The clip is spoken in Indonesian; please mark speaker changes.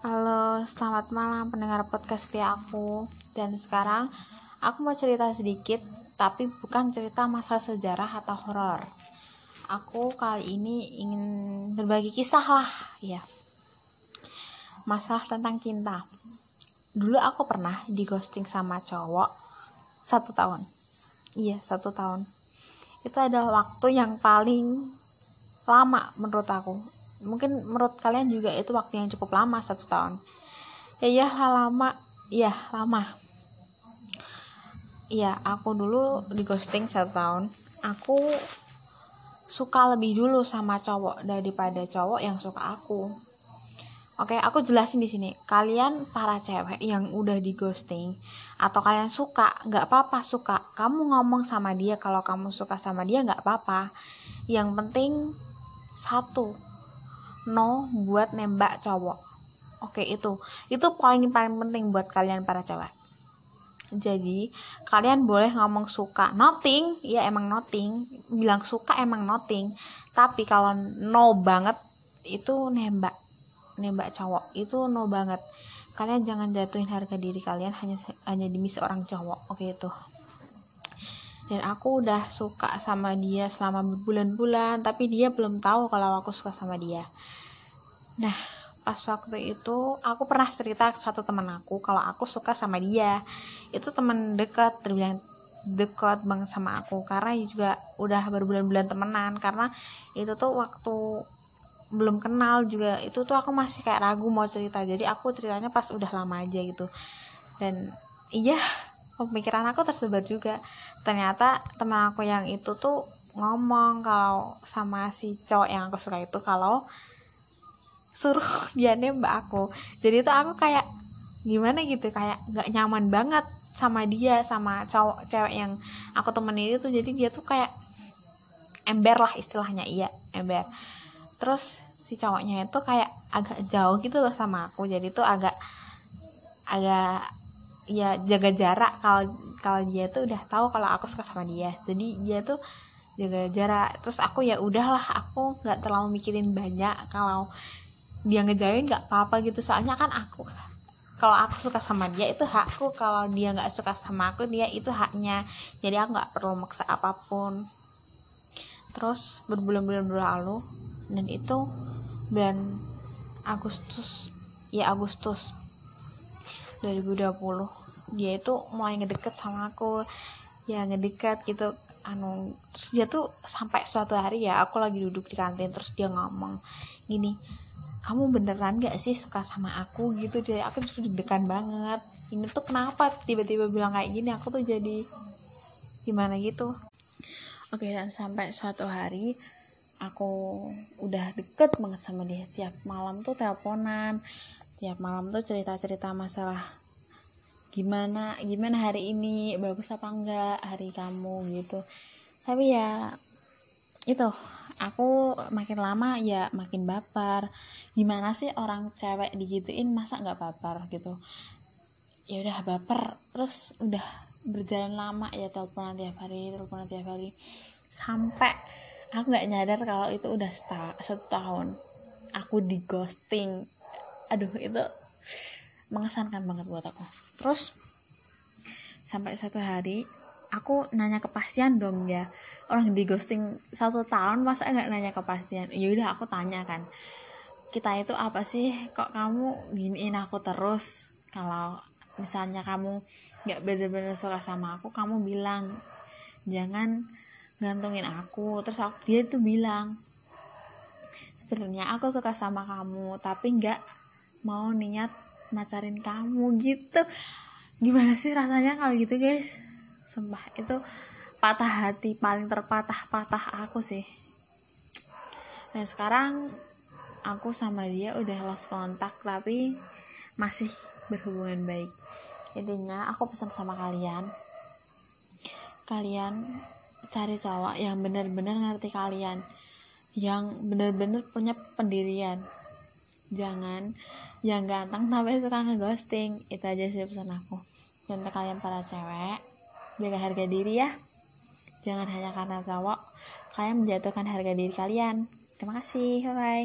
Speaker 1: Halo, selamat malam pendengar podcast setia aku. Dan sekarang aku mau cerita sedikit, tapi bukan cerita masa sejarah atau horor. Aku kali ini ingin berbagi kisah lah, ya. Masalah tentang cinta. Dulu aku pernah di ghosting sama cowok satu tahun. Iya, satu tahun. Itu adalah waktu yang paling lama menurut aku mungkin menurut kalian juga itu waktu yang cukup lama satu tahun ya ya lama ya lama ya aku dulu di ghosting satu tahun aku suka lebih dulu sama cowok daripada cowok yang suka aku Oke, aku jelasin di sini. Kalian para cewek yang udah di ghosting atau kalian suka, nggak apa-apa suka. Kamu ngomong sama dia kalau kamu suka sama dia nggak apa-apa. Yang penting satu, no buat nembak cowok. Oke itu. Itu paling paling penting buat kalian para cewek. Jadi kalian boleh ngomong suka. Nothing ya emang nothing. Bilang suka emang nothing. Tapi kalau no banget itu nembak. Nembak cowok. Itu no banget. Kalian jangan jatuhin harga diri kalian hanya hanya demi seorang cowok. Oke itu. Dan aku udah suka sama dia selama berbulan-bulan tapi dia belum tahu kalau aku suka sama dia nah pas waktu itu aku pernah cerita ke satu teman aku kalau aku suka sama dia. Itu teman dekat terbilang dekat banget sama aku karena juga udah berbulan-bulan temenan. Karena itu tuh waktu belum kenal juga itu tuh aku masih kayak ragu mau cerita. Jadi aku ceritanya pas udah lama aja gitu. Dan iya pemikiran aku tersebar juga. Ternyata teman aku yang itu tuh ngomong kalau sama si cowok yang aku suka itu kalau suruh dia nembak aku. Jadi tuh aku kayak gimana gitu kayak nggak nyaman banget sama dia sama cowok cewek yang aku temenin itu. Jadi dia tuh kayak ember lah istilahnya iya ember. Terus si cowoknya itu kayak agak jauh gitu loh sama aku. Jadi tuh agak agak ya jaga jarak kalau kalau dia tuh udah tahu kalau aku suka sama dia. Jadi dia tuh jaga jarak. Terus aku ya udahlah aku nggak terlalu mikirin banyak kalau dia ngejauhin nggak apa-apa gitu. Soalnya kan aku kalau aku suka sama dia itu hakku. Kalau dia nggak suka sama aku dia itu haknya. Jadi aku nggak perlu maksa apa pun. Terus berbulan-bulan berlalu dan itu bulan Agustus ya Agustus 2020 dia itu mulai ngedeket sama aku. Ya ngedeket gitu anu terus dia tuh sampai suatu hari ya aku lagi duduk di kantin terus dia ngomong gini kamu beneran gak sih suka sama aku gitu dia aku tuh deg-degan banget. Ini tuh kenapa tiba-tiba bilang kayak gini? Aku tuh jadi gimana gitu? Oke dan sampai suatu hari aku udah deket banget sama dia. Tiap malam tuh teleponan tiap malam tuh cerita-cerita masalah gimana gimana hari ini bagus apa enggak hari kamu gitu. Tapi ya itu aku makin lama ya makin baper gimana sih orang cewek digituin masa nggak baper gitu? Ya udah baper. Terus udah berjalan lama ya teleponan tiap hari teleponan tiap hari. Sampai aku nggak nyadar kalau itu udah satu tahun. Aku di ghosting. Aduh itu mengesankan banget buat aku. Terus sampai satu hari aku nanya kepastian dong ya. Orang di ghosting satu tahun masa nggak nanya kepastian ya udah aku tanya kan kita itu apa sih? Kok kamu giniin aku terus? Kalau misalnya kamu nggak bener-bener suka sama aku kamu bilang jangan gantungin aku. Terus aku dia tuh bilang sebenarnya aku suka sama kamu tapi nggak mau niat macarin kamu. Gitu. Gimana sih rasanya kalau gitu guys? Sumpah itu patah hati paling terpatah-patah aku sih. Dan sekarang aku sama dia udah lost kontak tapi masih berhubungan baik. Intinya aku pesan sama kalian kalian cari cowok yang bener-bener ngerti kalian yang bener-bener punya pendirian. Jangan yang ganteng tapi suka ngeghosting itu aja sih pesan aku. Untuk kalian para cewek jaga harga diri ya. Jangan hanya karena cowok kalian menjatuhkan harga diri kalian. Terima kasih bye bye